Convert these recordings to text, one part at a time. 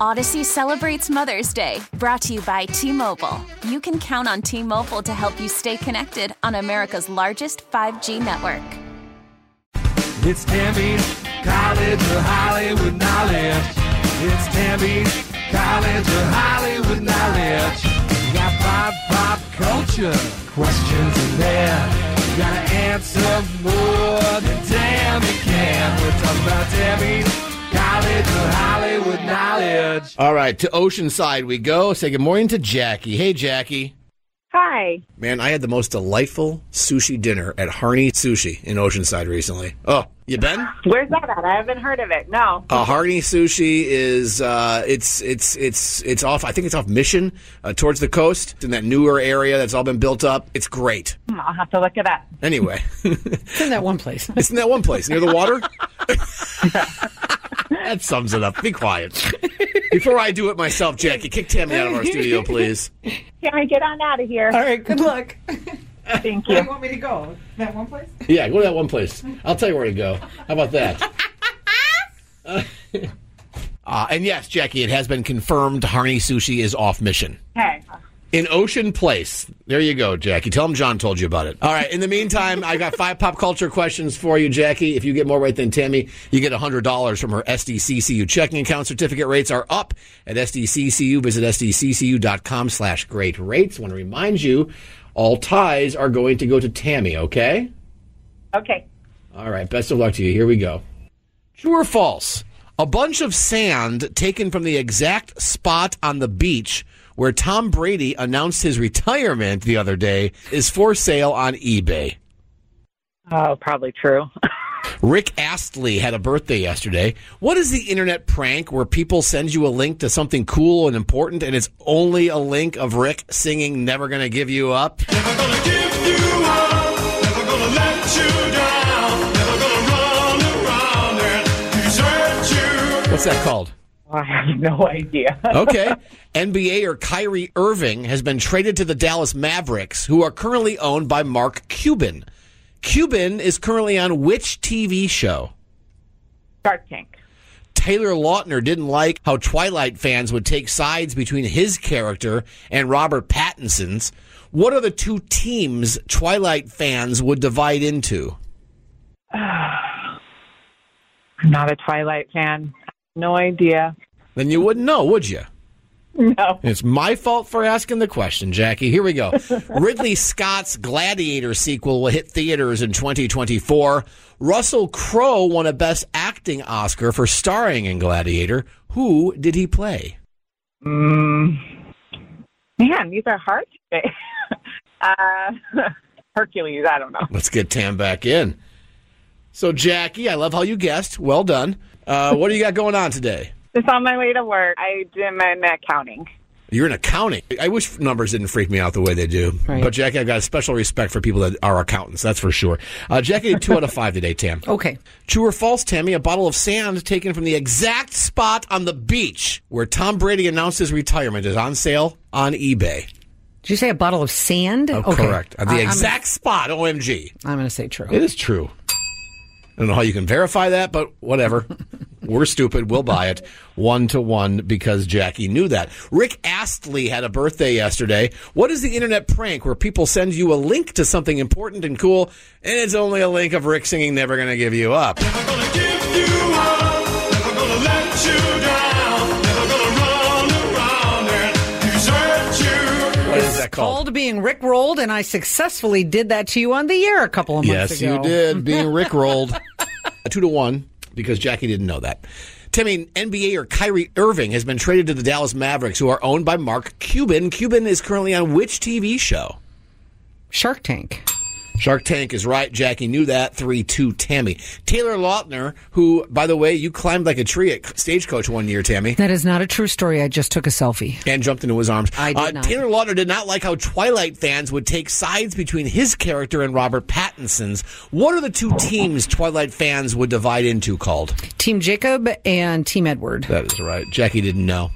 Audacy celebrates Mother's Day, brought to you by T Mobile. You can count on T Mobile to help you stay connected on America's largest 5G network. It's Tammy's College of Hollywood Knowledge. It's Tammy's College of Hollywood Knowledge. You got pop, pop culture questions in there. You gotta answer more than Tammy can. We're talking about Tammy's All right, to Oceanside we go. Say good morning to Jackie. Hey, Jackie. Hi. Man, I had the most delightful sushi dinner at Harney Sushi in Oceanside recently. Oh, you been? Where's that at? I haven't heard of it. No. Uh, Harney Sushi is uh, it's it's it's it's off. I think it's off Mission uh, towards the coast in that newer area that's all been built up. It's great. Hmm, I'll have to look at that. Anyway, It's in that one place. it's in that one place near the water. that sums it up. Be quiet. Before I do it myself, Jackie, kick Tammy out of our studio, please. Can I get on out of here? All right, good luck. Thank you. Where do you. you want me to go? That one place? Yeah, go to that one place. I'll tell you where to go. How about that? Uh, and yes, Jackie, it has been confirmed Harney Sushi is off mission. Okay. In Ocean Place. There you go, Jackie. Tell them John told you about it. All right. In the meantime, I got five pop culture questions for you, Jackie. If you get more right than Tammy, you get $100 from her SDCCU checking account. Certificate rates are up at SDCCU. Visit SDCCU.com slash great rates. want to remind you, all ties are going to go to Tammy, okay? Okay. All right. Best of luck to you. Here we go. True or false? A bunch of sand taken from the exact spot on the beach where Tom Brady announced his retirement the other day is for sale on eBay. Oh, probably true. Rick Astley had a birthday yesterday. What is the internet prank where people send you a link to something cool and important and it's only a link of Rick singing Never Gonna Give You Up? Never gonna give you up. Never gonna let you down. Never gonna run around and desert you. What's that called? I have no idea. Okay. NBAer Kyrie Irving has been traded to the Dallas Mavericks, who are currently owned by Mark Cuban. Cuban is currently on which TV show? Shark Tank. Taylor Lautner didn't like how Twilight fans would take sides between his character and Robert Pattinson's. What are the two teams Twilight fans would divide into? I'm not a Twilight fan. No idea. Then you wouldn't know, would you? No. It's my fault for asking the question, Jackie. Here we go. Ridley Scott's Gladiator sequel will hit theaters in 2024. Russell Crowe won a Best Acting Oscar for starring in Gladiator. Who did he play? Mm. Man, these are hard to say. uh, Hercules, I don't know. Let's get Tam back in. So, Jackie, I love how you guessed. Well done. Uh, what do you got going on today? Just on my way to work. I am in accounting. You're in accounting. I wish numbers didn't freak me out the way they do. Right. But, Jackie, I've got a special respect for people that are accountants. That's for sure. Uh, Jackie did two out of five today, Tam. Okay. True or false, Tammy? A bottle of sand taken from the exact spot on the beach where Tom Brady announced his retirement is on sale on eBay. Did you say a bottle of sand? Oh, okay. correct. At the I- I'm- exact spot. OMG. I'm going to say true. It is true. I don't know how you can verify that, but whatever. We're stupid. We'll buy it one to one because Jackie knew that. Rick Astley had a birthday yesterday. What is the internet prank where people send you a link to something important and cool, and it's only a link of Rick singing "Never Gonna Give You Up"? Never gonna give you up. Never gonna let you down. Never gonna run around and desert you. What is that called? Called being Rick rolled, and I successfully did that to you on the air a couple of months Yes, ago. you did. Being Rick rolled. Two to one because Jackie didn't know that. Timmy, NBA or Kyrie Irving has been traded to the Dallas Mavericks, who are owned by Mark Cuban. Cuban is currently on which TV show? Shark Tank. Shark Tank is right. Jackie knew that. 3 2 Tammy. Taylor Lautner, who, by the way, you climbed like a tree at Stagecoach one year, Tammy. That is not a true story. I just took a selfie. And jumped into his arms. I did uh, not. Taylor Lautner did not like how Twilight fans would take sides between his character and Robert Pattinson's. What are the two teams Twilight fans would divide into called? Team Jacob and Team Edward. That is right. Jackie didn't know.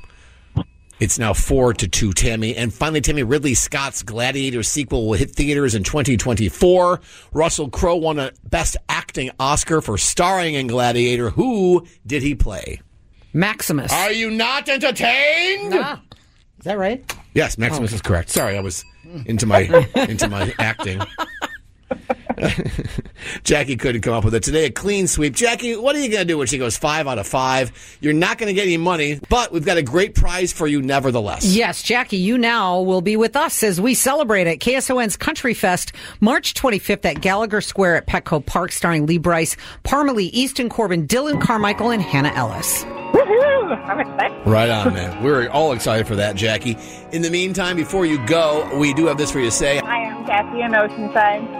It's now four to two, Tammy. And finally, Tammy Ridley Scott's Gladiator sequel will hit theaters in 2024. Russell Crowe won a Best Acting Oscar for starring in Gladiator. Who did he play? Maximus. Are you not entertained? Ah, is that right? Yes, Maximus is correct. Sorry, I was into my into my acting. Jackie couldn't come up with it today. A clean sweep. Jackie, what are you going to do when she goes five out of five? You're not going to get any money, but we've got a great prize for you nevertheless. Yes, Jackie, you now will be with us as we celebrate at KSON's Country Fest, March 25th at Gallagher Square at Petco Park, starring Lee Brice, Parmalee, Easton Corbin, Dillon Carmichael, and Hannah Ellis. Woohoo! I'm excited. Right on, man. We're all excited for that, Jackie. In the meantime, before you go, we do have this for you to say. I am Kathy in Oceanside,